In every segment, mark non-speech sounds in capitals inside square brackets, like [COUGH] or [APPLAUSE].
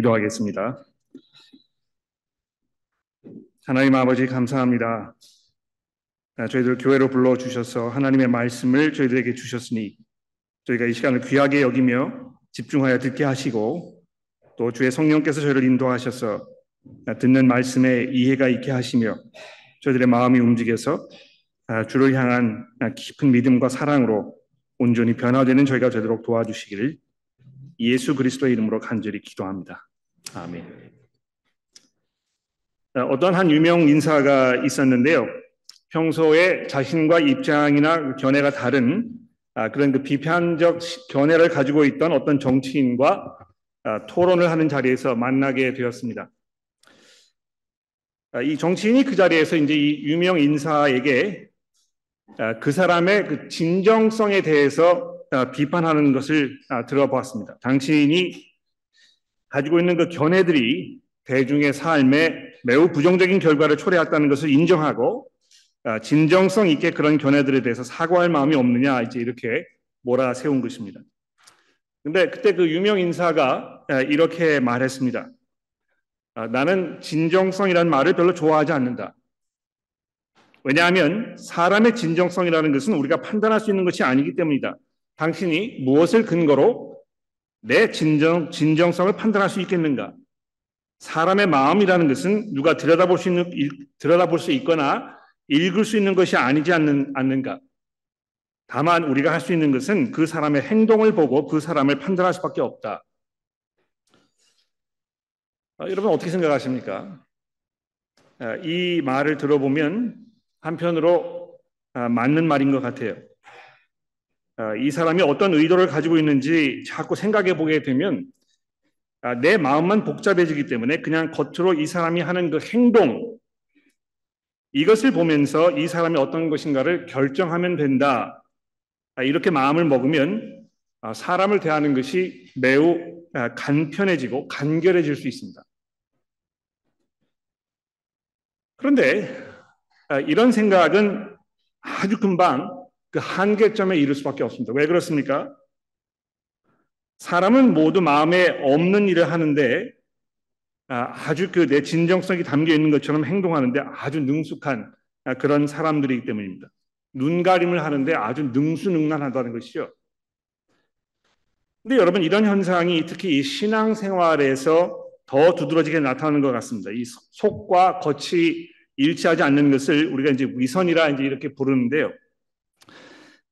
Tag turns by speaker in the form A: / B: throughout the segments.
A: 기도하겠습니다. 하나님 아버지 감사합니다. 아, 저희들 교회로 불러 주셔서 하나님의 말씀을 저희들에게 주셨으니 저희가 이 시간을 귀하게 여기며 집중하여 듣게 하시고 또 주의 성령께서 저희를 인도하셔서 듣는 말씀에 이해가 있게 하시며 저희들의 마음이 움직여서 아, 주를 향한 깊은 믿음과 사랑으로 온전히 변화되는 저희가 되도록 도와주시기를 예수 그리스도의 이름으로 간절히 기도합니다. 아멘. 아, 어떤 한 유명 인사가 있었는데요. 평소에 자신과 입장이나 견해가 다른 아, 그런 그 비판적 견해를 가지고 있던 어떤 정치인과 토론을 하는 자리에서 만나게 되었습니다. 이 정치인이 그 자리에서 이제 이 유명 인사에게 아, 그 사람의 그 진정성에 대해서 아, 비판하는 것을 아, 들어보았습니다. 당신이 가지고 있는 그 견해들이 대중의 삶에 매우 부정적인 결과를 초래했다는 것을 인정하고 진정성 있게 그런 견해들에 대해서 사과할 마음이 없느냐 이제 이렇게 몰아세운 것입니다. 근데 그때 그 유명 인사가 이렇게 말했습니다. 나는 진정성이라는 말을 별로 좋아하지 않는다. 왜냐하면 사람의 진정성이라는 것은 우리가 판단할 수 있는 것이 아니기 때문이다. 당신이 무엇을 근거로 내 진정, 진정성을 판단할 수 있겠는가? 사람의 마음이라는 것은 누가 들여다볼 수 있는, 들여다볼 수 있거나 읽을 수 있는 것이 아니지 않는, 않는가? 다만 우리가 할 수 있는 것은 그 사람의 행동을 보고 그 사람을 판단할 수밖에 없다. 아, 여러분 어떻게 생각하십니까? 아, 이 말을 들어보면 한편으로 아, 맞는 말인 것 같아요. 아, 이 사람이 어떤 의도를 가지고 있는지 자꾸 생각해 보게 되면 아, 내 마음만 복잡해지기 때문에 그냥 겉으로 이 사람이 하는 그 행동 이것을 보면서 이 사람이 어떤 것인가를 결정하면 된다. 이렇게 마음을 먹으면 사람을 대하는 것이 매우 간편해지고 간결해질 수 있습니다. 그런데 아, 이런 생각은 아주 금방 그 한계점에 이를 수밖에 없습니다. 왜 그렇습니까? 사람은 모두 마음에 없는 일을 하는데 아, 아주 그 내 진정성이 담겨 있는 것처럼 행동하는데 아주 능숙한 아, 그런 사람들이기 때문입니다. 눈가림을 하는데 아주 능수능란하다는 것이죠. 근데 여러분 이런 현상이 특히 이 신앙생활에서 더 두드러지게 나타나는 것 같습니다. 이 속과 겉이 일치하지 않는 것을 우리가 이제 위선이라 이제 이렇게 부르는데요.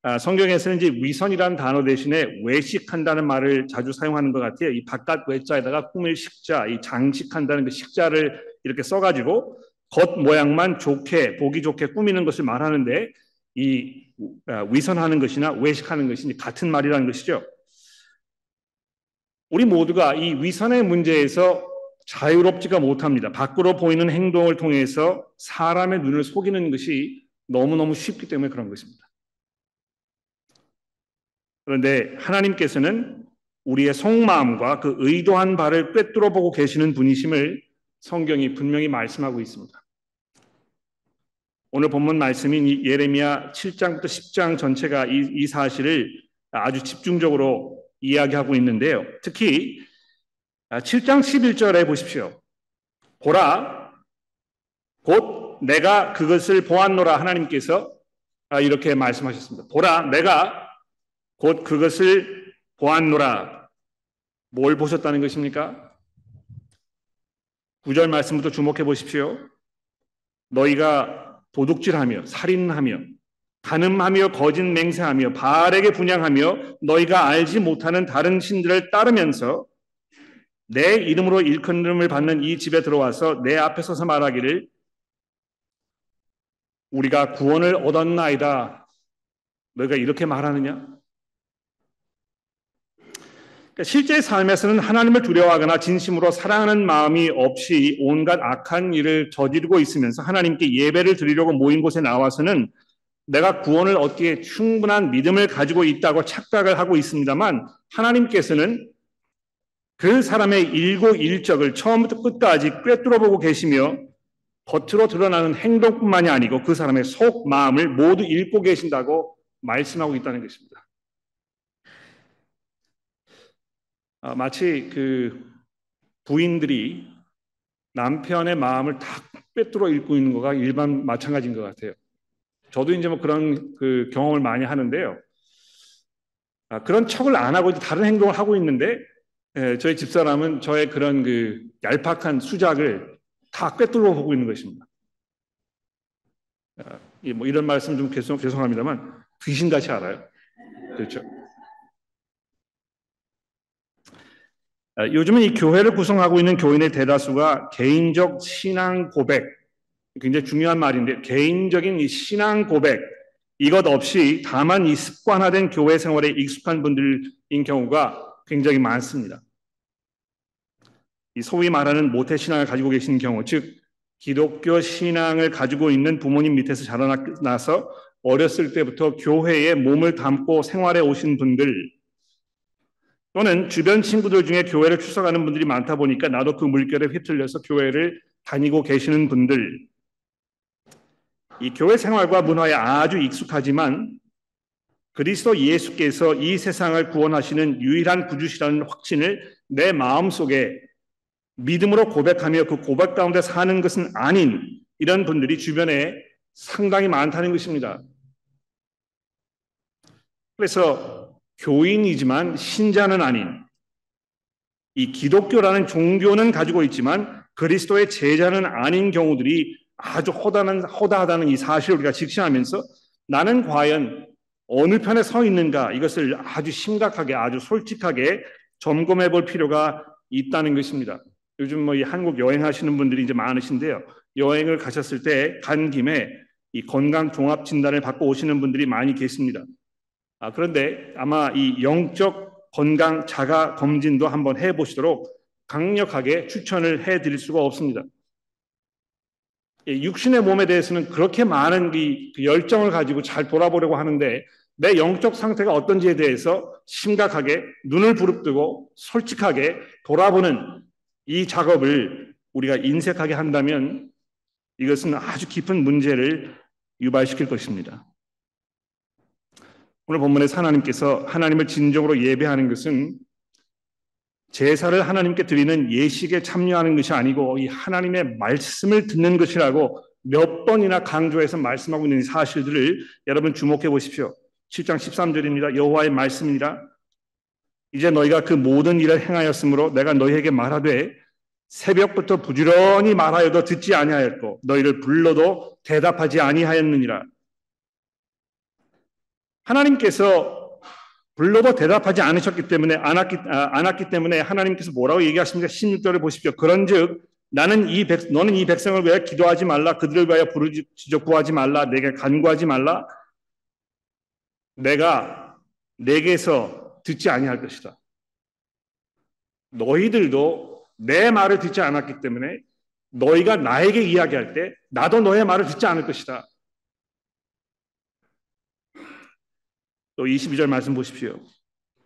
A: 아, 성경에서는 이제 위선이라는 단어 대신에 외식한다는 말을 자주 사용하는 것 같아요. 이 바깥 외자에다가 꾸밀 식자, 이 장식한다는 그 식자를 이렇게 써가지고 겉 모양만 좋게 보기 좋게 꾸미는 것을 말하는데 이 아, 위선하는 것이나 외식하는 것이 같은 말이라는 것이죠. 우리 모두가 이 위선의 문제에서 자유롭지가 못합니다. 밖으로 보이는 행동을 통해서 사람의 눈을 속이는 것이 너무너무 쉽기 때문에 그런 것입니다. 그런데 하나님께서는 우리의 속마음과 그 의도한 바를 꿰뚫어 보고 계시는 분이심을 성경이 분명히 말씀하고 있습니다. 오늘 본문 말씀인 예레미야 7장부터 10장 전체가 이, 이 사실을 아주 집중적으로 이야기하고 있는데요. 특히 7장 아, 11절에 보십시오. 보라, 곧 내가 그것을 보았노라 하나님께서 아, 이렇게 말씀하셨습니다. 보라, 내가 곧 그것을 보았노라. 뭘 보셨다는 것입니까? 구절 말씀부터 주목해 보십시오. 너희가 도둑질하며 살인하며 간음하며 거짓 맹세하며 바알에게 분양하며 너희가 알지 못하는 다른 신들을 따르면서 내 이름으로 일컫음을 받는 이 집에 들어와서 내 앞에 서서 말하기를 우리가 구원을 얻었나이다. 너희가 이렇게 말하느냐? 그러니까 실제 삶에서는 하나님을 두려워하거나 진심으로 사랑하는 마음이 없이 온갖 악한 일을 저지르고 있으면서 하나님께 예배를 드리려고 모인 곳에 나와서는 내가 구원을 얻기에 충분한 믿음을 가지고 있다고 착각을 하고 있습니다만 하나님께서는 그 사람의 일고 일적을 처음부터 끝까지 꿰뚫어 보고 계시며 겉으로 드러나는 행동뿐만이 아니고 그 사람의 속 마음을 모두 읽고 계신다고 말씀하고 있다는 것입니다. 아, 마치 그 부인들이 남편의 마음을 다 빼뚫어 읽고 있는 거가 일반 마찬가지인 것 같아요. 저도 이제 뭐 그런 그 경험을 많이 하는데요. 아, 그런 척을 안 하고 다른 행동을 하고 있는데 예, 저희 집사람은 저의 그런 그 얄팍한 수작을 다 꿰뚫어 보고 있는 것입니다. 아, 뭐 이런 말씀 좀 죄송, 죄송합니다만 귀신같이 알아요. 그렇죠. 아, 요즘은 이 교회를 구성하고 있는 교인의 대다수가 개인적 신앙 고백, 굉장히 중요한 말인데 개인적인 이 신앙 고백 이것 없이 다만 이 습관화된 교회 생활에 익숙한 분들인 경우가 굉장히 많습니다. 이 소위 말하는 모태 신앙을 가지고 계신 경우, 즉 기독교 신앙을 가지고 있는 부모님 밑에서 자라나서 어렸을 때부터 교회에 몸을 담고 생활해 오신 분들 또는 주변 친구들 중에 교회를 출석하는 분들이 많다 보니까 나도 그 물결에 휘둘려서 교회를 다니고 계시는 분들 이 교회 생활과 문화에 아주 익숙하지만 그리스도 예수께서 이 세상을 구원하시는 유일한 구주시라는 확신을 내 마음 속에 믿음으로 고백하며 그 고백 가운데 사는 것은 아닌 이런 분들이 주변에 상당히 많다는 것입니다. 그래서 교인이지만 신자는 아닌 이 기독교라는 종교는 가지고 있지만 그리스도의 제자는 아닌 경우들이 아주 허다한, 허다하다는 이 사실을 우리가 직시하면서 나는 과연 어느 편에 서 있는가 이것을 아주 심각하게 아주 솔직하게 점검해 볼 필요가 있다는 것입니다. 요즘 뭐 이 한국 여행하시는 분들이 이제 많으신데요. 여행을 가셨을 때 간 김에 이 건강 종합 진단을 받고 오시는 분들이 많이 계십니다. 아, 그런데 아마 이 영적 건강 자가 검진도 한번 해 보시도록 강력하게 추천을 해 드릴 수가 없습니다. 육신의 몸에 대해서는 그렇게 많은 이그 열정을 가지고 잘 돌아보려고 하는데 내 영적 상태가 어떤지에 대해서 심각하게 눈을 부릅뜨고 솔직하게 돌아보는 이 작업을 우리가 인색하게 한다면 이것은 아주 깊은 문제를 유발시킬 것입니다. 오늘 본문에서 하나님께서 하나님을 진정으로 예배하는 것은 제사를 하나님께 드리는 예식에 참여하는 것이 아니고 이 하나님의 말씀을 듣는 것이라고 몇 번이나 강조해서 말씀하고 있는 사실들을 여러분 주목해 보십시오. 7장 13절입니다. 여호와의 말씀이라 이제 너희가 그 모든 일을 행하였으므로 내가 너희에게 말하되 새벽부터 부지런히 말하여도 듣지 아니하였고 너희를 불러도 대답하지 아니하였느니라. 하나님께서 불러도 대답하지 않으셨기 때문에 않았기, 아, 않았기 때문에 하나님께서 뭐라고 얘기하십니까? 16절을 보십시오. 그런즉 나는 이 백, 너는 이 백성을 위하여 기도하지 말라. 그들을 위하여 부르짖어 구하지 말라. 내게 간구하지 말라. 내가 내게서 듣지 아니할 것이다. 너희들도 내 말을 듣지 않았기 때문에 너희가 나에게 이야기할 때 나도 너의 말을 듣지 않을 것이다. 또 22절 말씀 보십시오.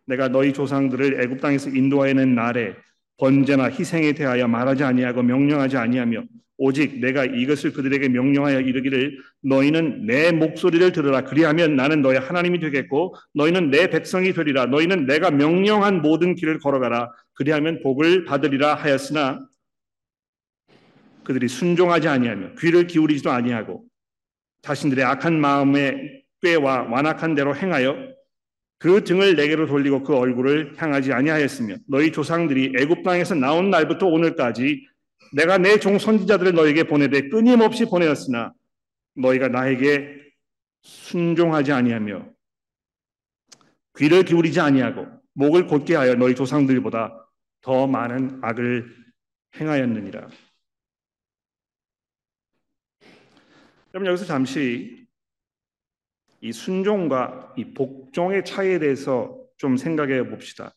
A: 내가 너희 조상들을 애굽 땅에서 인도하여낸 날에 번제나 희생에 대하여 말하지 아니하고 명령하지 아니하며 오직 내가 이것을 그들에게 명령하여 이르기를 너희는 내 목소리를 들으라. 그리하면 나는 너의 하나님이 되겠고 너희는 내 백성이 되리라. 너희는 내가 명령한 모든 길을 걸어가라. 그리하면 복을 받으리라 하였으나 그들이 순종하지 아니하며 귀를 기울이지도 아니하고 자신들의 악한 마음에 꾀와 완악한 대로 행하여 그 등을 내게로 돌리고 그 얼굴을 향하지 아니하였으며 너희 조상들이 애굽 땅에서 나온 날부터 오늘까지 내가 내 종 선지자들을 너에게 보내되 끊임없이 보내었으나 너희가 나에게 순종하지 아니하며 귀를 기울이지 아니하고 목을 곧게 하여 너희 조상들보다 더 많은 악을 행하였느니라. 여러분 여기서 잠시 이 순종과 이 복종의 차이에 대해서 좀 생각해 봅시다.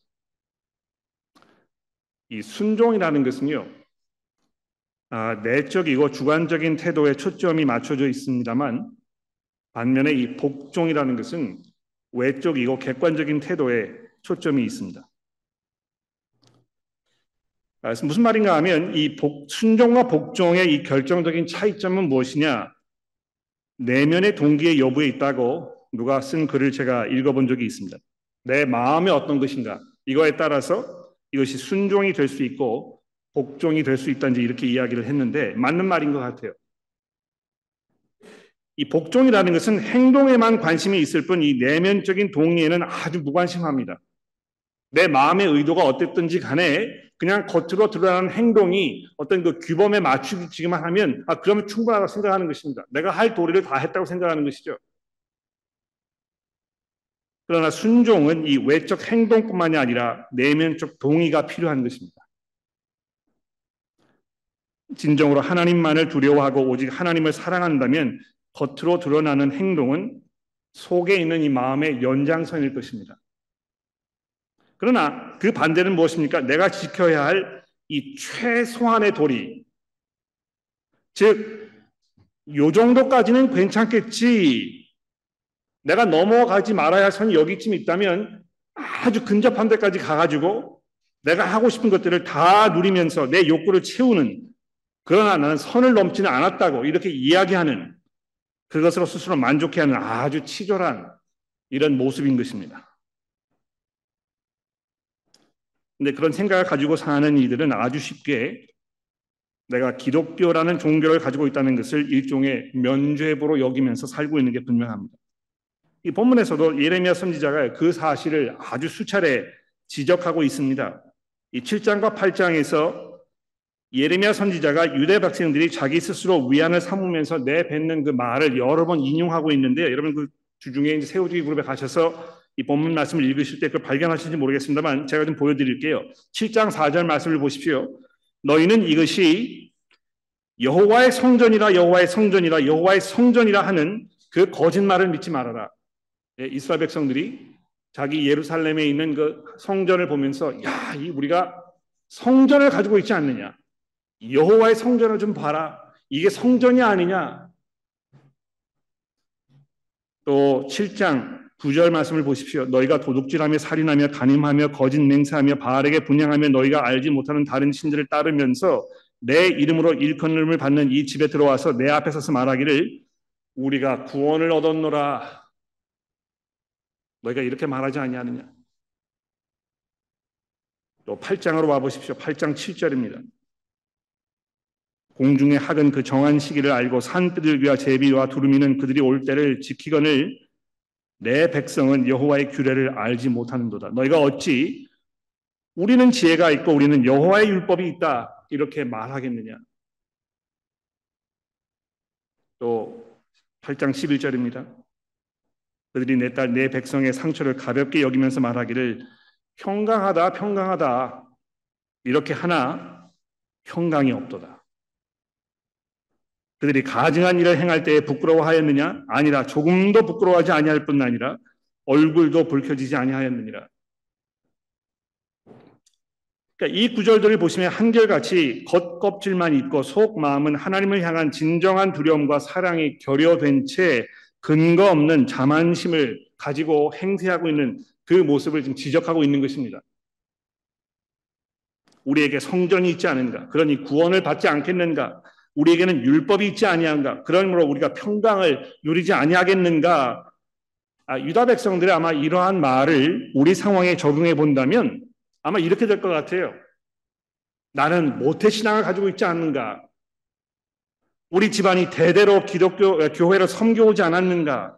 A: 이 순종이라는 것은요, 아, 내적이고 주관적인 태도에 초점이 맞춰져 있습니다만, 반면에 이 복종이라는 것은 외적이고 객관적인 태도에 초점이 있습니다. 아, 무슨 말인가 하면 이 복, 순종과 복종의 이 결정적인 차이점은 무엇이냐? 내면의 동기의 여부에 있다고 누가 쓴 글을 제가 읽어본 적이 있습니다. 내 마음이 어떤 것인가 이거에 따라서 이것이 순종이 될 수 있고 복종이 될 수 있다 이제 이렇게 이야기를 했는데 맞는 말인 것 같아요. 이 복종이라는 것은 행동에만 관심이 있을 뿐 이 내면적인 동의에는 아주 무관심합니다. 내 마음의 의도가 어땠든지 간에 그냥 겉으로 드러나는 행동이 어떤 그 규범에 맞추기만 하면 아 그러면 충분하다고 생각하는 것입니다. 내가 할 도리를 다 했다고 생각하는 것이죠. 그러나 순종은 이 외적 행동뿐만이 아니라 내면적 동의가 필요한 것입니다. 진정으로 하나님만을 두려워하고 오직 하나님을 사랑한다면 겉으로 드러나는 행동은 속에 있는 이 마음의 연장선일 것입니다. 그러나 그 반대는 무엇입니까? 내가 지켜야 할 이 최소한의 도리. 즉, 요 정도까지는 괜찮겠지. 내가 넘어가지 말아야 할 선이 여기쯤 있다면 아주 근접한 데까지 가가지고 내가 하고 싶은 것들을 다 누리면서 내 욕구를 채우는 그러나 나는 선을 넘지는 않았다고 이렇게 이야기하는 그것으로 스스로 만족해하는 아주 치졸한 이런 모습인 것입니다. 근데 그런 생각을 가지고 사는 이들은 아주 쉽게 내가 기독교라는 종교를 가지고 있다는 것을 일종의 면죄부로 여기면서 살고 있는 게 분명합니다. 이 본문에서도 예레미야 선지자가 그 사실을 아주 수차례 지적하고 있습니다. 이 7장과 8장에서 예레미야 선지자가 유대 백성들이 자기 스스로 위안을 삼으면서 내뱉는 그 말을 여러 번 인용하고 있는데요. 여러분 그 주중에 세우주기 그룹에 가셔서 이 본문 말씀을 읽으실 때 그걸 발견하실지 모르겠습니다만 제가 좀 보여드릴게요. 7장 4절 말씀을 보십시오. 너희는 이것이 여호와의 성전이라 여호와의 성전이라 여호와의 성전이라 하는 그 거짓말을 믿지 말아라. 예, 이스라엘 백성들이 자기 예루살렘에 있는 그 성전을 보면서 야, 이 우리가 성전을 가지고 있지 않느냐? 여호와의 성전을 좀 봐라. 이게 성전이 아니냐? 또 7장 9절 말씀을 보십시오. 너희가 도둑질하며 살인하며 간임하며 거짓 맹세하며 바알에게 분양하며 너희가 알지 못하는 다른 신들을 따르면서 내 이름으로 일컬음을 받는 이 집에 들어와서 내 앞에 서서 말하기를 우리가 구원을 얻었노라. 너희가 이렇게 말하지 아니하느냐? 또 8장으로 와 보십시오. 8장 7절입니다. 공중의 학은 그 정한 시기를 알고 산비둘기와 제비와 두루미는 그들이 올 때를 지키거늘 내 백성은 여호와의 규례를 알지 못하는도다. 너희가 어찌 우리는 지혜가 있고 우리는 여호와의 율법이 있다 이렇게 말하겠느냐? 또 8장 11절입니다. 그들이 내 딸 내 백성의 상처를 가볍게 여기면서 말하기를 평강하다 평강하다 이렇게 하나 평강이 없도다. 그들이 가증한 일을 행할 때에 부끄러워하였느냐? 아니라 조금도 부끄러워하지 아니할 뿐 아니라 얼굴도 붉혀지지 아니하였느니라. 그러니까 이 구절들을 보시면 한결같이 겉껍질만 있고 속 마음은 하나님을 향한 진정한 두려움과 사랑이 결여된 채 근거 없는 자만심을 가지고 행세하고 있는 그 모습을 지금 지적하고 있는 것입니다. 우리에게 성전이 있지 않은가? 그러니 구원을 받지 않겠는가? 우리에게는 율법이 있지 아니한가? 그러므로 우리가 평강을 누리지 아니하겠는가? 아, 유다 백성들이 아마 이러한 말을 우리 상황에 적용해 본다면 아마 이렇게 될 것 같아요. 나는 모태 신앙을 가지고 있지 않는가? 우리 집안이 대대로 기독교 교회를 섬겨오지 않았는가?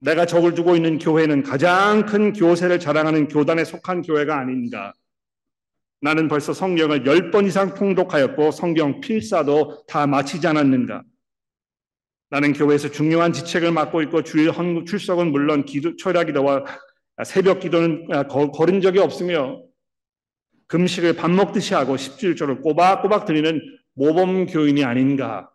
A: 내가 적을 두고 있는 교회는 가장 큰 교세를 자랑하는 교단에 속한 교회가 아닌가? 나는 벌써 성경을 열 번 이상 통독하였고 성경 필사도 다 마치지 않았는가? 나는 교회에서 중요한 지책을 맡고 있고 주일 헌 출석은 물론 기도, 철야 기도와 새벽 기도는 거른 적이 없으며 금식을 밥 먹듯이 하고 십주일조를 꼬박꼬박 드리는 모범 교인이 아닌가?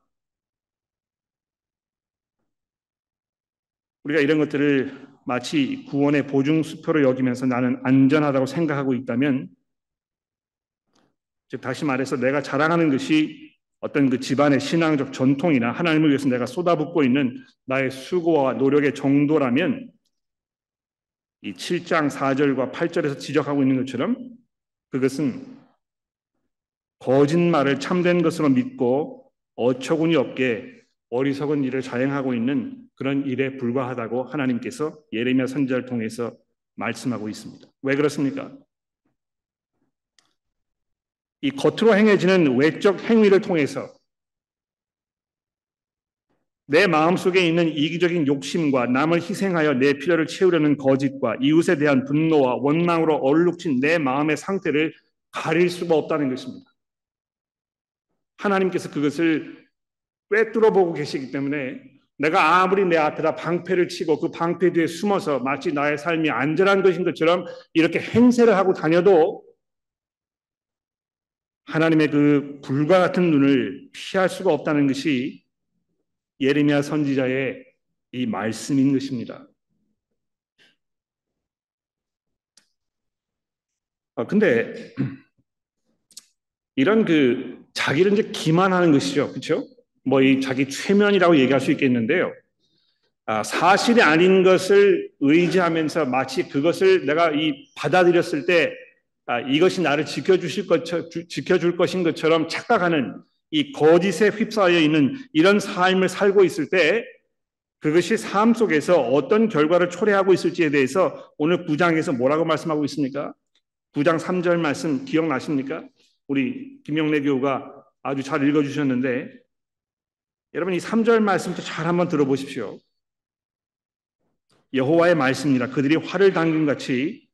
A: 우리가 이런 것들을 마치 구원의 보증 수표로 여기면서 나는 안전하다고 생각하고 있다면 즉 다시 말해서 내가 자랑하는 것이 어떤 그 집안의 신앙적 전통이나 하나님을 위해서 내가 쏟아붓고 있는 나의 수고와 노력의 정도라면 이 7장 4절과 8절에서 지적하고 있는 것처럼 그것은 거짓말을 참된 것으로 믿고 어처구니 없게 어리석은 일을 자행하고 있는 그런 일에 불과하다고 하나님께서 예레미야 선지자를 통해서 말씀하고 있습니다. 왜 그렇습니까? 이 겉으로 행해지는 외적 행위를 통해서 내 마음속에 있는 이기적인 욕심과 남을 희생하여 내 필요를 채우려는 거짓과 이웃에 대한 분노와 원망으로 얼룩진 내 마음의 상태를 가릴 수가 없다는 것입니다. 하나님께서 그것을 꿰뚫어 보고 계시기 때문에 내가 아무리 내 앞에다 방패를 치고 그 방패 뒤에 숨어서 마치 나의 삶이 안전한 것인 것처럼 이렇게 행세를 하고 다녀도 하나님의 그 불과 같은 눈을 피할 수가 없다는 것이 예레미야 선지자의 이 말씀인 것입니다. 아, 근데 [CLEARS THROAT] 이런 그 자기를 이제 기만하는 것이죠. 그렇죠? 뭐 이 자기 최면이라고 얘기할 수 있겠는데요. 아, 사실이 아닌 것을 의지하면서 마치 그것을 내가 이 받아들였을 때 아, 이것이 나를 지켜주실 것, 지켜줄 것인 것처럼 착각하는 이 거짓에 휩싸여 있는 이런 삶을 살고 있을 때 그것이 삶 속에서 어떤 결과를 초래하고 있을지에 대해서 오늘 9장에서 뭐라고 말씀하고 있습니까? 9장 3절 말씀 기억나십니까? 우리 김영래 교우가 아주 잘 읽어주셨는데 여러분 이 3절 말씀부터 잘 한번 들어보십시오. 여호와의 말씀이라 그들이 활을 당긴 같이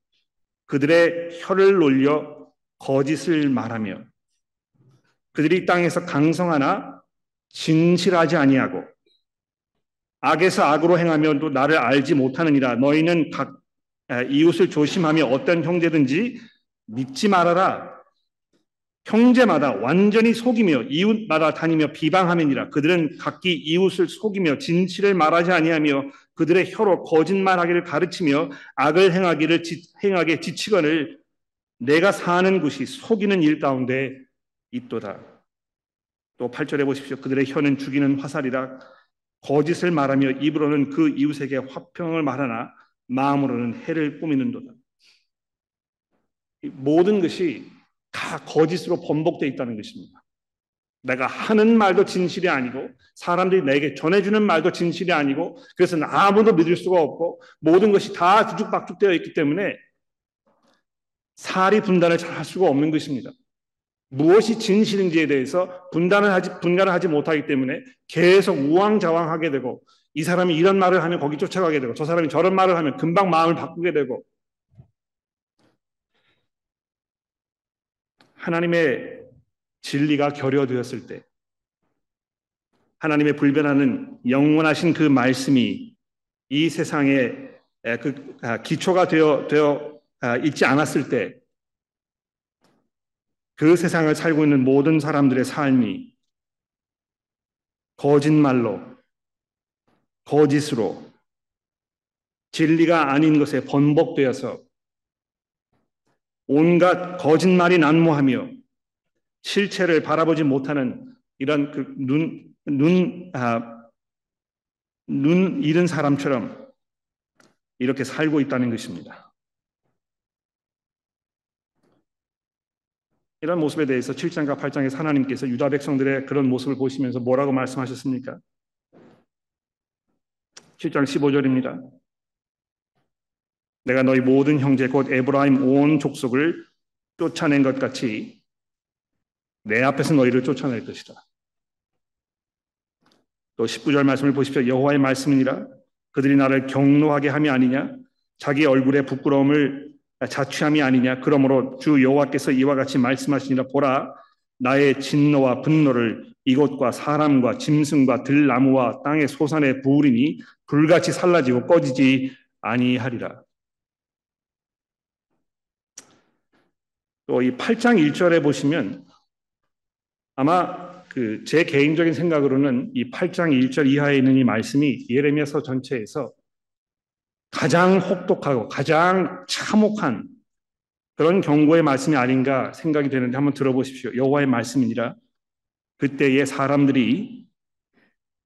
A: 그들의 혀를 놀려 거짓을 말하며 그들이 땅에서 강성하나 진실하지 아니하고 악에서 악으로 행하며 또 나를 알지 못하느니라. 너희는 각 이웃을 조심하며 어떤 형제든지 믿지 말아라. 형제마다 완전히 속이며 이웃마다 다니며 비방하면이라. 그들은 각기 이웃을 속이며 진실을 말하지 아니하며 그들의 혀로 거짓말하기를 가르치며 악을 행하기를 지, 행하게 지치거늘 내가 사는 곳이 속이는 일 가운데 있도다. 또 8절에 보십시오. 그들의 혀는 죽이는 화살이라 거짓을 말하며 입으로는 그 이웃에게 화평을 말하나 마음으로는 해를 꾸미는 도다. 모든 것이 다 거짓으로 번복되어 있다는 것입니다. 내가 하는 말도 진실이 아니고 사람들이 내게 전해주는 말도 진실이 아니고 그래서 아무도 믿을 수가 없고 모든 것이 다 뒤죽박죽되어 있기 때문에 사리 분단을 잘 할 수가 없는 것입니다. 무엇이 진실인지에 대해서 분단을 하지 분간을 하지 못하기 때문에 계속 우왕좌왕하게 되고 이 사람이 이런 말을 하면 거기 쫓아가게 되고 저 사람이 저런 말을 하면 금방 마음을 바꾸게 되고 하나님의 진리가 결여되었을 때 하나님의 불변하는 영원하신 그 말씀이 이 세상에 그 아, 기초가 되어 되어 아, 있지 않았을 때 그 세상을 살고 있는 모든 사람들의 삶이 거짓말로, 거짓으로, 진리가 아닌 것에 번복되어서 온갖 거짓말이 난무하며 실체를 바라보지 못하는 이런 그 눈, 눈, 아, 눈 잃은 사람처럼 이렇게 살고 있다는 것입니다. 이런 모습에 대해서 7장과 8장에서 하나님께서 유다 백성들의 그런 모습을 보시면서 뭐라고 말씀하셨습니까? 7장 15절입니다. 내가 너희 모든 형제 곧 에브라임 온 족속을 쫓아낸 것 같이 내 앞에서 너희를 쫓아낼 것이다. 또 19절 말씀을 보십시오. 여호와의 말씀이니라 그들이 나를 경노하게 함이 아니냐 자기 얼굴에 부끄러움을 자취함이 아니냐 그러므로 주 여호와께서 이와 같이 말씀하시니라 보라 나의 진노와 분노를 이곳과 사람과 짐승과 들나무와 땅의 소산에 부으리니 불같이 살라지고 꺼지지 아니하리라. 또 이 8장 1절에 보시면 아마 그 제 개인적인 생각으로는 이 8장 1절 이하에 있는 이 말씀이 예레미야서 전체에서 가장 혹독하고 가장 참혹한 그런 경고의 말씀이 아닌가 생각이 되는데 한번 들어보십시오. 여호와의 말씀이니라 그때의 사람들이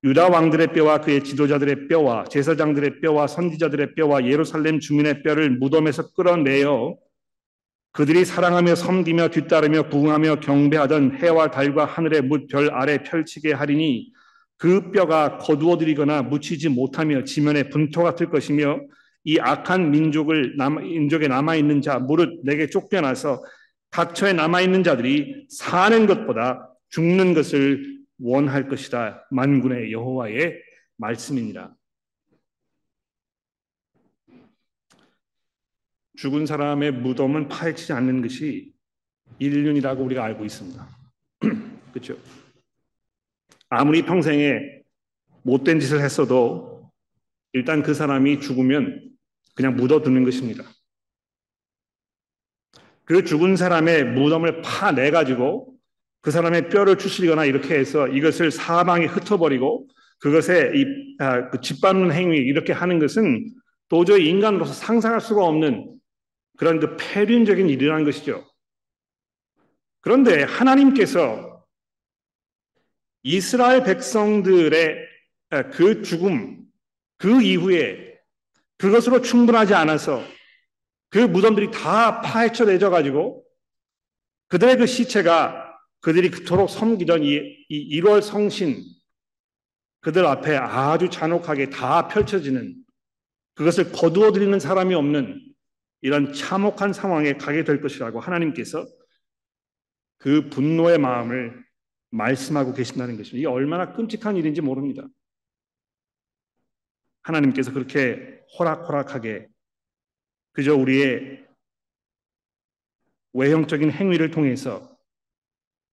A: 유다 왕들의 뼈와 그의 지도자들의 뼈와 제사장들의 뼈와 선지자들의 뼈와 예루살렘 주민의 뼈를 무덤에서 끌어내어 그들이 사랑하며 섬기며 뒤따르며 부응하며 경배하던 해와 달과 하늘의 뭇 별 아래 펼치게 하리니 그 뼈가 거두어들이거나 묻히지 못하며 지면에 분토 같을 것이며 이 악한 민족을 남, 민족에 남아 있는 자 무릇 내게 쫓겨나서 각처에 남아 있는 자들이 사는 것보다 죽는 것을 원할 것이다. 만군의 여호와의 말씀이니라. 죽은 사람의 무덤은 파헤치지 않는 것이 인륜이라고 우리가 알고 있습니다. [CLEARS THROAT] 그렇죠? 아무리 평생에 못된 짓을 했어도 일단 그 사람이 죽으면 그냥 묻어두는 것입니다. 그 죽은 사람의 무덤을 파내 가지고 그 사람의 뼈를 추스리거나 이렇게 해서 이것을 사방에 흩어버리고 그것에 이 아, 그 짓밟는 행위 이렇게 하는 것은 도저히 인간으로서 상상할 수가 없는 그런 그 폐륜적인 일이라는 것이죠. 그런데 하나님께서 이스라엘 백성들의 그 죽음, 그 이후에 그것으로 충분하지 않아서 그 무덤들이 다 파헤쳐 내져 가지고 그들의 그 시체가 그들이 그토록 섬기던 이, 이 1월 성신 그들 앞에 아주 잔혹하게 다 펼쳐지는 그것을 거두어 드리는 사람이 없는 이런 참혹한 상황에 가게 될 것이라고 하나님께서 그 분노의 마음을 말씀하고 계신다는 것입니다. 이게 얼마나 끔찍한 일인지 모릅니다. 하나님께서 그렇게 호락호락하게 그저 우리의 외형적인 행위를 통해서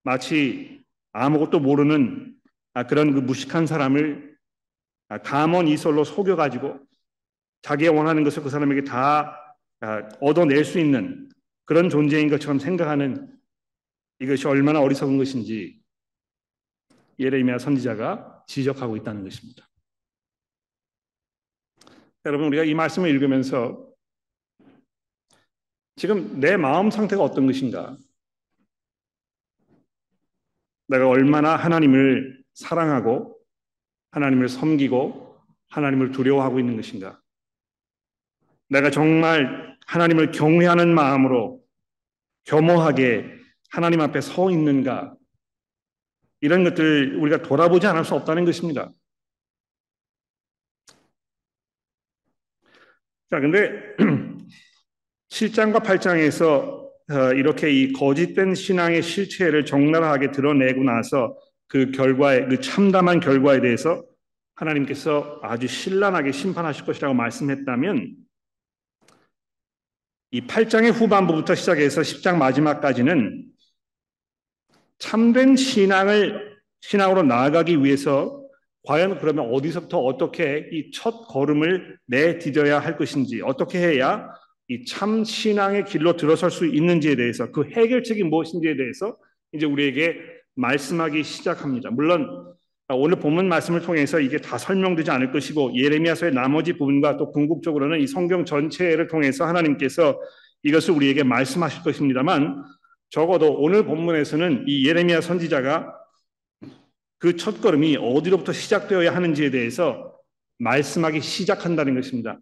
A: 마치 아무것도 모르는 그런 그 무식한 사람을 감언 이설로 속여가지고 자기가 원하는 것을 그 사람에게 다 얻어낼 수 있는 그런 존재인 것처럼 생각하는 이것이 얼마나 어리석은 것인지 예레미야 선지자가 지적하고 있다는 것입니다. 여러분 우리가 이 말씀을 읽으면서 지금 내 마음 상태가 어떤 것인가? 내가 얼마나 하나님을 사랑하고 하나님을 섬기고 하나님을 두려워하고 있는 것인가? 내가 정말 하나님을 경외하는 마음으로 겸허하게 하나님 앞에 서 있는가? 이런 것들 우리가 돌아보지 않을 수 없다는 것입니다. 자, 근데 [CLEARS THROAT] 7장과 8장에서 어, 이렇게 이 거짓된 신앙의 실체를 적나라하게 드러내고 나서 그 결과에 그 참담한 결과에 대해서 하나님께서 아주 신랄하게 심판하실 것이라고 말씀했다면 이 8장의 후반부부터 시작해서 10장 마지막까지는 참된 신앙을 신앙으로 나아가기 위해서 과연 그러면 어디서부터 어떻게 이 첫 걸음을 내디뎌야 할 것인지 어떻게 해야 이 참 신앙의 길로 들어설 수 있는지에 대해서 그 해결책이 무엇인지에 대해서 이제 우리에게 말씀하기 시작합니다. 물론 오늘 본문 말씀을 통해서 이게 다 설명되지 않을 것이고 예레미야서의 나머지 부분과 또 궁극적으로는 이 성경 전체를 통해서 하나님께서 이것을 우리에게 말씀하실 것입니다만 적어도 오늘 본문에서는 이 예레미야 선지자가 그 첫걸음이 어디로부터 시작되어야 하는지에 대해서 말씀하기 시작한다는 것입니다.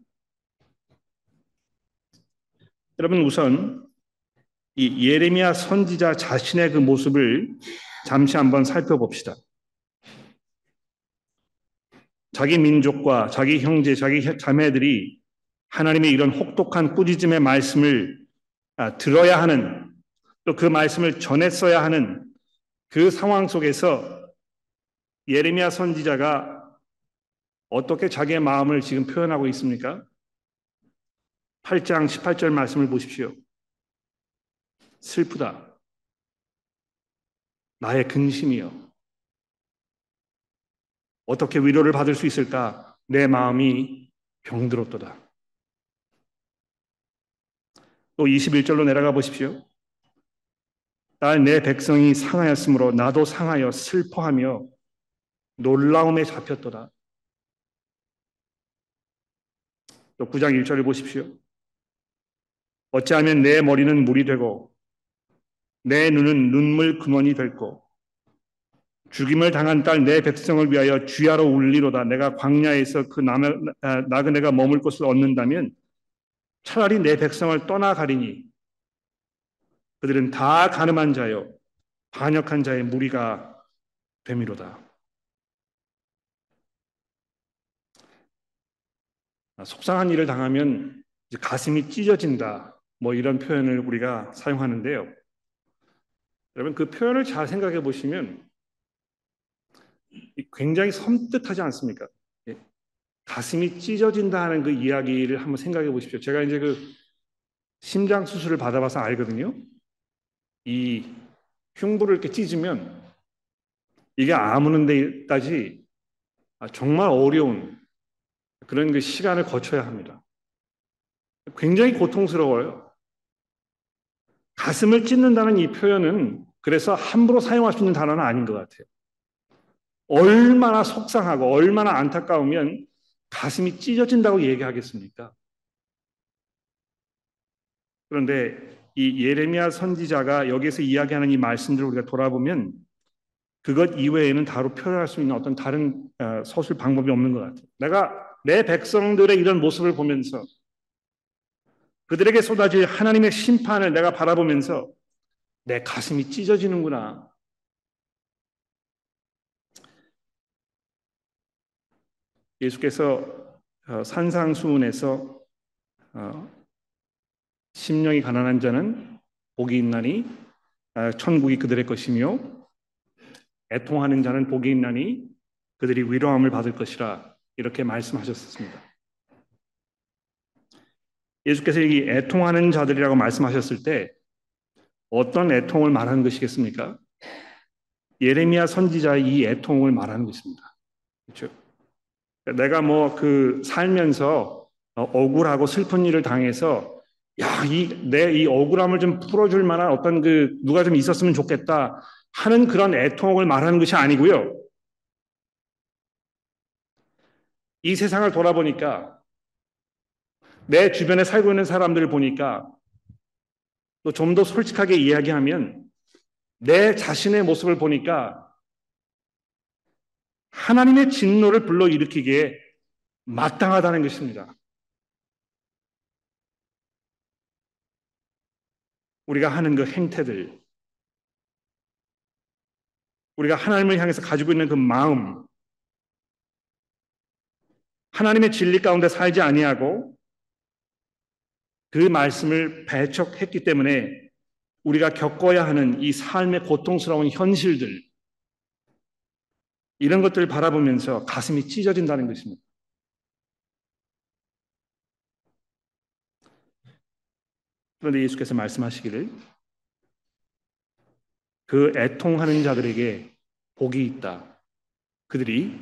A: 여러분 우선 이 예레미야 선지자 자신의 그 모습을 잠시 한번 살펴봅시다. 자기 민족과 자기 형제, 자기 자매들이 하나님의 이런 혹독한 꾸짖음의 말씀을 아, 들어야 하는 또 그 말씀을 전했어야 하는 그 상황 속에서 예레미야 선지자가 어떻게 자기의 마음을 지금 표현하고 있습니까? 8장 18절 말씀을 보십시오. 슬프다. 나의 근심이요. 어떻게 위로를 받을 수 있을까? 내 마음이 병들었도다. 또 21절로 내려가 보십시오. 딸내 백성이 상하였으므로 나도 상하여 슬퍼하며 놀라움에 잡혔도다. 또 9장 1절을 보십시오. 어찌하면 내 머리는 물이 되고 내 눈은 눈물 근원이 될고 죽임을 당한 딸 내 백성을 위하여 주야로 울리로다 내가 광야에서 그 아, 나그네가 머물 곳을 얻는다면 차라리 내 백성을 떠나가리니 그들은 다 가늠한 자요 반역한 자의 무리가 됨이로다. 아, 속상한 일을 당하면 가슴이 찢어진다. 뭐 이런 표현을 우리가 사용하는데요. 여러분 그 표현을 잘 생각해 보시면 굉장히 섬뜩하지 않습니까? 예. 가슴이 찢어진다 하는 그 이야기를 한번 생각해 보십시오. 제가 이제 그 심장 수술을 받아봐서 알거든요. 이 흉부를 이렇게 찢으면 이게 아무는 데까지 정말 어려운 그런 그 시간을 거쳐야 합니다. 굉장히 고통스러워요. 가슴을 찢는다는 이 표현은 그래서 함부로 사용할 수 있는 단어는 아닌 것 같아요. 얼마나 속상하고 얼마나 안타까우면 가슴이 찢어진다고 얘기하겠습니까? 그런데 이 예레미야 선지자가 여기서 이야기하는 이 말씀들을 우리가 돌아보면 그것 이외에는 다로 표현할 수 있는 어떤 다른 어, 서술 방법이 없는 것 같아요. 내가 내 백성들의 이런 모습을 보면서 그들에게 쏟아질 하나님의 심판을 내가 바라보면서 내 가슴이 찢어지는구나. 예수께서 어, 산상수훈에서 어, 심령이 가난한 자는 복이 있나니 아, 천국이 그들의 것이며 애통하는 자는 복이 있나니 그들이 위로함을 받을 것이라 이렇게 말씀하셨습니다. 예수께서 이 애통하는 자들이라고 말씀하셨을 때 어떤 애통을 말하는 것이겠습니까? 예레미야 선지자의 이 애통을 말하는 것입니다. 그렇죠? 내가 뭐 그 살면서 억울하고 슬픈 일을 당해서 야, 이, 내 이 억울함을 좀 풀어줄 만한 어떤 그, 누가 좀 있었으면 좋겠다 하는 그런 애통을 말하는 것이 아니고요. 이 세상을 돌아보니까 내 주변에 살고 있는 사람들을 보니까 또 좀 더 솔직하게 이야기하면 내 자신의 모습을 보니까 하나님의 진노를 불러일으키기에 마땅하다는 것입니다. 우리가 하는 그 행태들, 우리가 하나님을 향해서 가지고 있는 그 마음, 하나님의 진리 가운데 살지 아니하고 그 말씀을 배척했기 때문에 우리가 겪어야 하는 이 삶의 고통스러운 현실들, 이런 것들을 바라보면서 가슴이 찢어진다는 것입니다. 그런데 예수께서 말씀하시기를 그 애통하는 자들에게 복이 있다. 그들이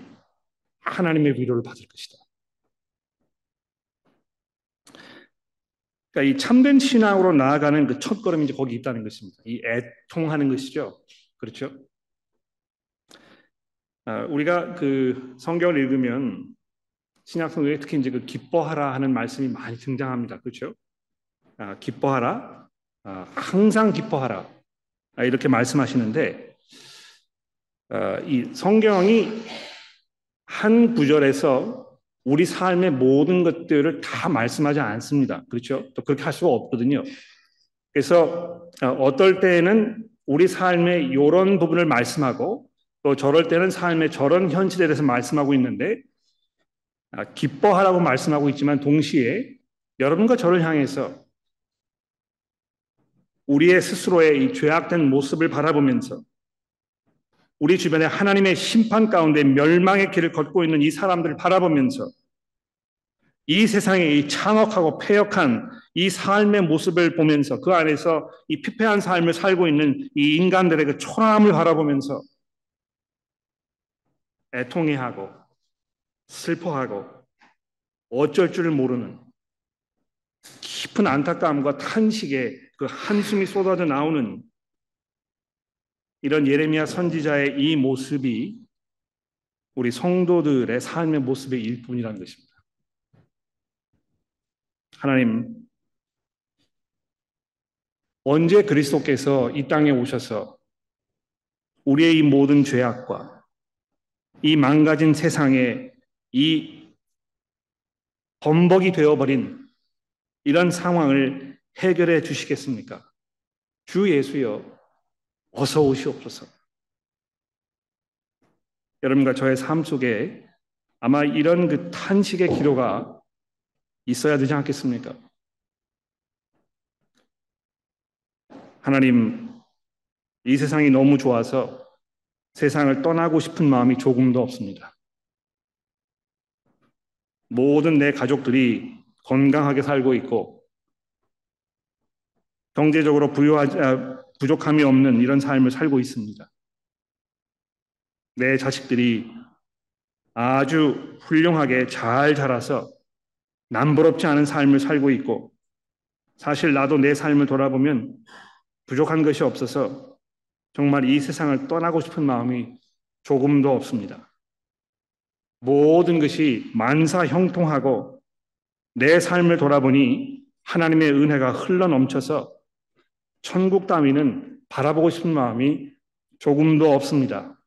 A: 하나님의 위로를 받을 것이다. 그러니까 이 참된 신앙으로 나아가는 그 첫 걸음이 이제 거기 있다는 것입니다. 이 애통하는 것이죠. 그렇죠? 아, 우리가 그 성경을 읽으면 신약 성경에 특히 이제 그 기뻐하라 하는 말씀이 많이 등장합니다. 그렇죠? 아, 기뻐하라, 아, 항상 기뻐하라 아, 이렇게 말씀하시는데 이 성경이 한 구절에서 우리 삶의 모든 것들을 다 말씀하지 않습니다. 그렇죠? 또 그렇게 할 수가 없거든요. 그래서 어떨 때에는 우리 삶의 이런 부분을 말씀하고 또 저럴 때는 삶의 저런 현실에 대해서 말씀하고 있는데 기뻐하라고 말씀하고 있지만 동시에 여러분과 저를 향해서 우리의 스스로의 이 죄악된 모습을 바라보면서 우리 주변에 하나님의 심판 가운데 멸망의 길을 걷고 있는 이 사람들을 바라보면서 이 세상의 이 창악하고 폐역한 이 삶의 모습을 보면서 그 안에서 이 피폐한 삶을 살고 있는 이 인간들의 그 초라함을 바라보면서 애통해하고 슬퍼하고 어쩔 줄을 모르는 깊은 안타까움과 탄식에 그 한숨이 쏟아져 나오는 이런 예레미야 선지자의 이 모습이 우리 성도들의 삶의 모습의 일뿐이라는 것입니다. 하나님, 언제 그리스도께서 이 땅에 오셔서 우리의 이 모든 죄악과 이 망가진 세상에 이 범벅이 되어버린 이런 상황을 해결해 주시겠습니까? 주 예수여, 어서 오시옵소서. 여러분과 저의 삶 속에 아마 이런 그 탄식의 기로가 있어야 되지 않겠습니까? 하나님, 이 세상이 너무 좋아서 세상을 떠나고 싶은 마음이 조금도 없습니다. 모든 내 가족들이 건강하게 살고 있고 경제적으로 부유하지, 아, 부족함이 없는 이런 삶을 살고 있습니다. 내 자식들이 아주 훌륭하게 잘 자라서 남부럽지 않은 삶을 살고 있고 사실 나도 내 삶을 돌아보면 부족한 것이 없어서 정말 이 세상을 떠나고 싶은 마음이 조금도 없습니다. 모든 것이 만사 형통하고 내 삶을 돌아보니 하나님의 은혜가 흘러 넘쳐서 천국 따위는 바라보고 싶은 마음이 조금도 없습니다.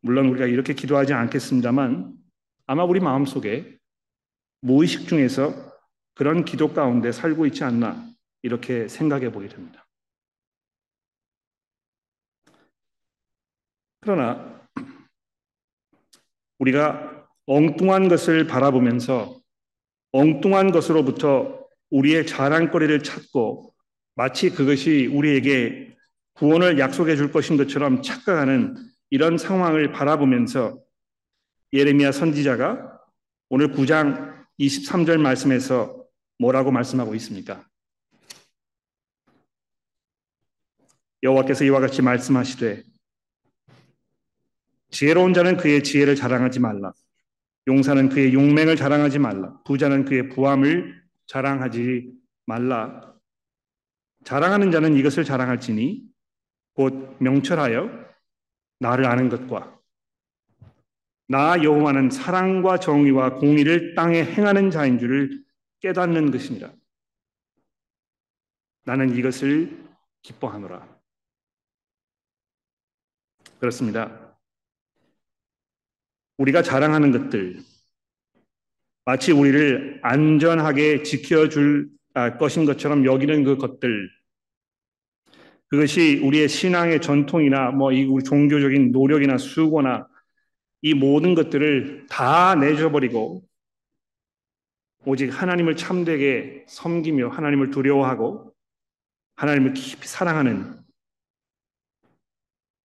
A: 물론 우리가 이렇게 기도하지 않겠습니다만 아마 우리 마음속에 무의식 중에서 그런 기도 가운데 살고 있지 않나 이렇게 생각해 보게 됩니다. 그러나 우리가 엉뚱한 것을 바라보면서 엉뚱한 것으로부터 우리의 자랑거리를 찾고 마치 그것이 우리에게 구원을 약속해 줄 것인 것처럼 착각하는 이런 상황을 바라보면서 예레미야 선지자가 오늘 9장 23절 말씀에서 뭐라고 말씀하고 있습니까? 여호와께서 이와 같이 말씀하시되 지혜로운 자는 그의 지혜를 자랑하지 말라. 용사는 그의 용맹을 자랑하지 말라. 부자는 그의 부함을 자랑하지 말라. 자랑하는 자는 이것을 자랑할지니 곧 명철하여 나를 아는 것과 나 여호와는 사랑과 정의와 공의를 땅에 행하는 자인 줄을 깨닫는 것이니라. 나는 이것을 기뻐하노라. 그렇습니다. 우리가 자랑하는 것들, 마치 우리를 안전하게 지켜줄 아, 것인 것처럼 여기는 그 것들, 그것이 우리의 신앙의 전통이나 뭐 이 우리 종교적인 노력이나 수고나 이 모든 것들을 다 내줘버리고 오직 하나님을 참되게 섬기며 하나님을 두려워하고 하나님을 깊이 사랑하는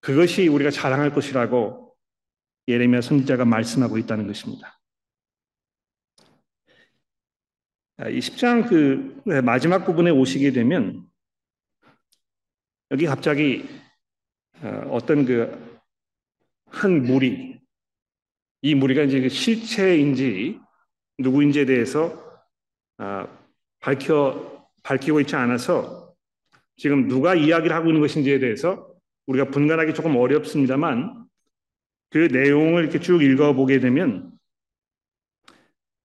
A: 그것이 우리가 자랑할 것이라고 예레미야 선지자가 말씀하고 있다는 것입니다. 이 10장 그 마지막 부분에 오시게 되면 여기 갑자기 어, 어떤 그 한 무리, 이 무리가 이제 그 실체인지 누구인지에 대해서 아, 밝혀 밝히고 있지 않아서 지금 누가 이야기를 하고 있는 것인지에 대해서 우리가 분간하기 조금 어렵습니다만 그 내용을 이렇게 쭉 읽어보게 되면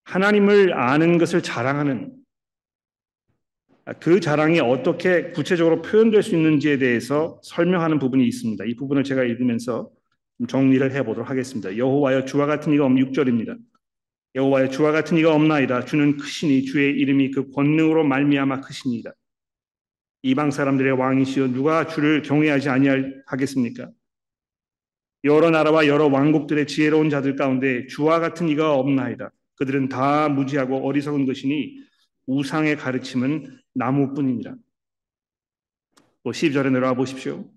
A: 하나님을 아는 것을 자랑하는 그 자랑이 어떻게 구체적으로 표현될 수 있는지에 대해서 설명하는 부분이 있습니다. 이 부분을 제가 읽으면서 정리를 해보도록 하겠습니다. 여호와여 주와 같은 이가 없 6절입니다. 여호와여 주와 같은 이가 없나이다. 주는 크시니 주의 이름이 그 권능으로 말미암아 크시니이다. 이방 사람들의 왕이시여 누가 주를 경외하지 아니하겠습니까? 여러 나라와 여러 왕국들의 지혜로운 자들 가운데 주와 같은 이가 없나이다. 그들은 다 무지하고 어리석은 것이니 우상의 가르침은 나무뿐이니라. 또 12절에 내려와 보십시오.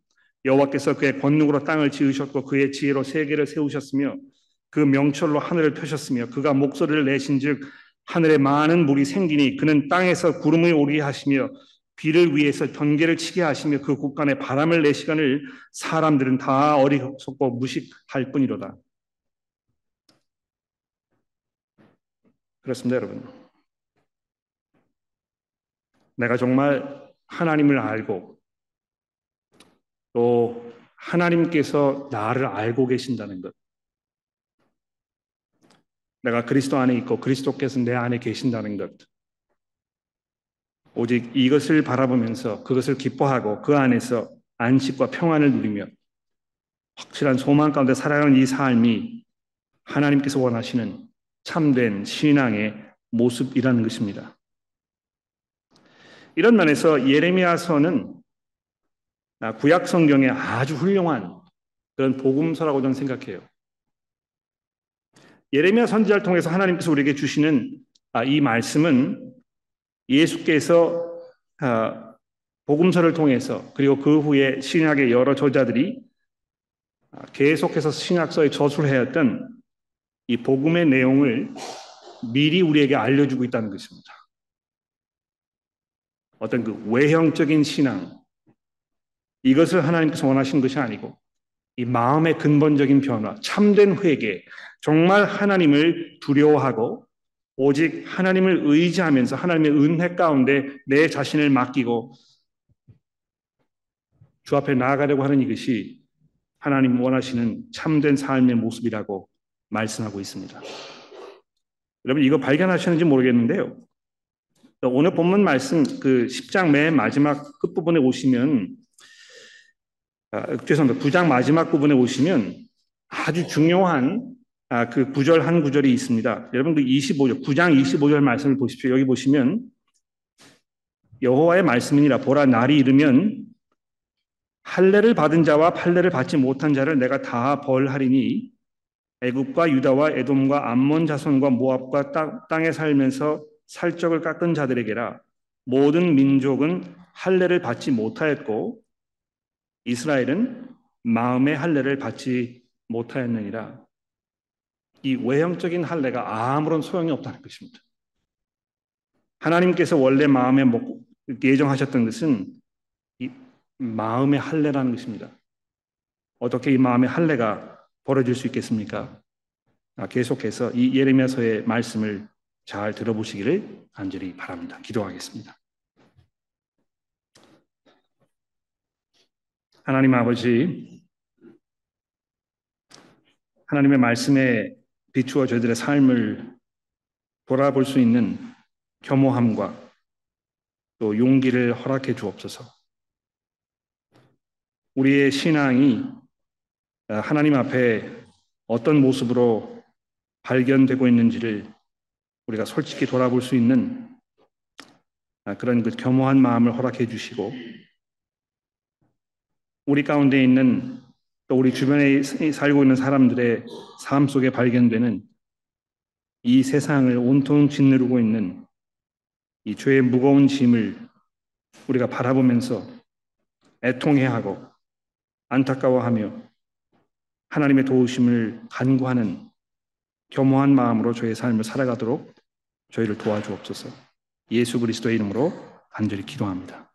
A: 여호와께서 그의 권능으로 땅을 지으셨고 그의 지혜로 세계를 세우셨으며 그 명철로 하늘을 펴셨으며 그가 목소리를 내신즉 하늘에 많은 물이 생기니 그는 땅에서 구름을 오게 하시며 비를 위해서 번개를 치게 하시며 그 국간에 바람을 내시간을 사람들은 다 어리석고 무식할 뿐이로다. 그렇습니다, 여러분. 내가 정말 하나님을 알고 또 하나님께서 나를 알고 계신다는 것. 내가 그리스도 안에 있고 그리스도께서 내 안에 계신다는 것. 오직 이것을 바라보면서 그것을 기뻐하고 그 안에서 안식과 평안을 누리며 확실한 소망 가운데 살아가는 이 삶이 하나님께서 원하시는 참된 신앙의 모습이라는 것입니다. 이런 면에서 예레미야서는 구약 성경의 아주 훌륭한 그런 복음서라고 저는 생각해요. 예레미야 선지자를 통해서 하나님께서 우리에게 주시는 이 말씀은 예수께서 아, 복음서를 통해서 그리고 그 후에 신약의 여러 저자들이 계속해서 신약서에 저술해왔던 이 복음의 내용을 미리 우리에게 알려주고 있다는 것입니다. 어떤 그 외형적인 신앙 이것을 하나님께서 원하시는 것이 아니고 이 마음의 근본적인 변화, 참된 회개, 정말 하나님을 두려워하고 오직 하나님을 의지하면서 하나님의 은혜 가운데 내 자신을 맡기고 주 앞에 나아가려고 하는 이것이 하나님 원하시는 참된 삶의 모습이라고 말씀하고 있습니다. 여러분 이거 발견하셨는지 모르겠는데요. 오늘 본문 말씀 그 10장 맨 마지막 끝부분에 오시면 아, 죄송합니다. 9장 마지막 부분에 오시면 아주 중요한 아, 그 구절 한 구절이 있습니다. 여러분 그 25절, 9장 25절 말씀을 보십시오. 여기 보시면 여호와의 말씀이니라 보라 날이 이르면 할례를 받은 자와 판례를 받지 못한 자를 내가 다 벌하리니 애굽과 유다와 에돔과 암몬 자손과 모압과 땅에 살면서 살적을 깎은 자들에게라 모든 민족은 할례를 받지 못하였고 이스라엘은 마음의 할례를 받지 못하였느니라. 이 외형적인 할례가 아무런 소용이 없다는 것입니다. 하나님께서 원래 마음에 예정하셨던 것은 이 마음의 할례라는 것입니다. 어떻게 이 마음의 할례가 벌어질 수 있겠습니까? 아, 계속해서 이 예레미야서의 말씀을 잘 들어보시기를 간절히 바랍니다. 기도하겠습니다. 하나님 아버지, 하나님의 말씀에 비추어 저희들의 삶을 돌아볼 수 있는 겸허함과 또 용기를 허락해 주옵소서. 우리의 신앙이 하나님 앞에 어떤 모습으로 발견되고 있는지를 우리가 솔직히 돌아볼 수 있는 그런 그 겸허한 마음을 허락해 주시고 우리 가운데 있는 또 우리 주변에 살고 있는 사람들의 삶 속에 발견되는 이 세상을 온통 짓누르고 있는 이 죄의 무거운 짐을 우리가 바라보면서 애통해하고 안타까워하며 하나님의 도우심을 간구하는 겸허한 마음으로 저의 삶을 살아가도록 저희를 도와주옵소서. 예수 그리스도의 이름으로 간절히 기도합니다.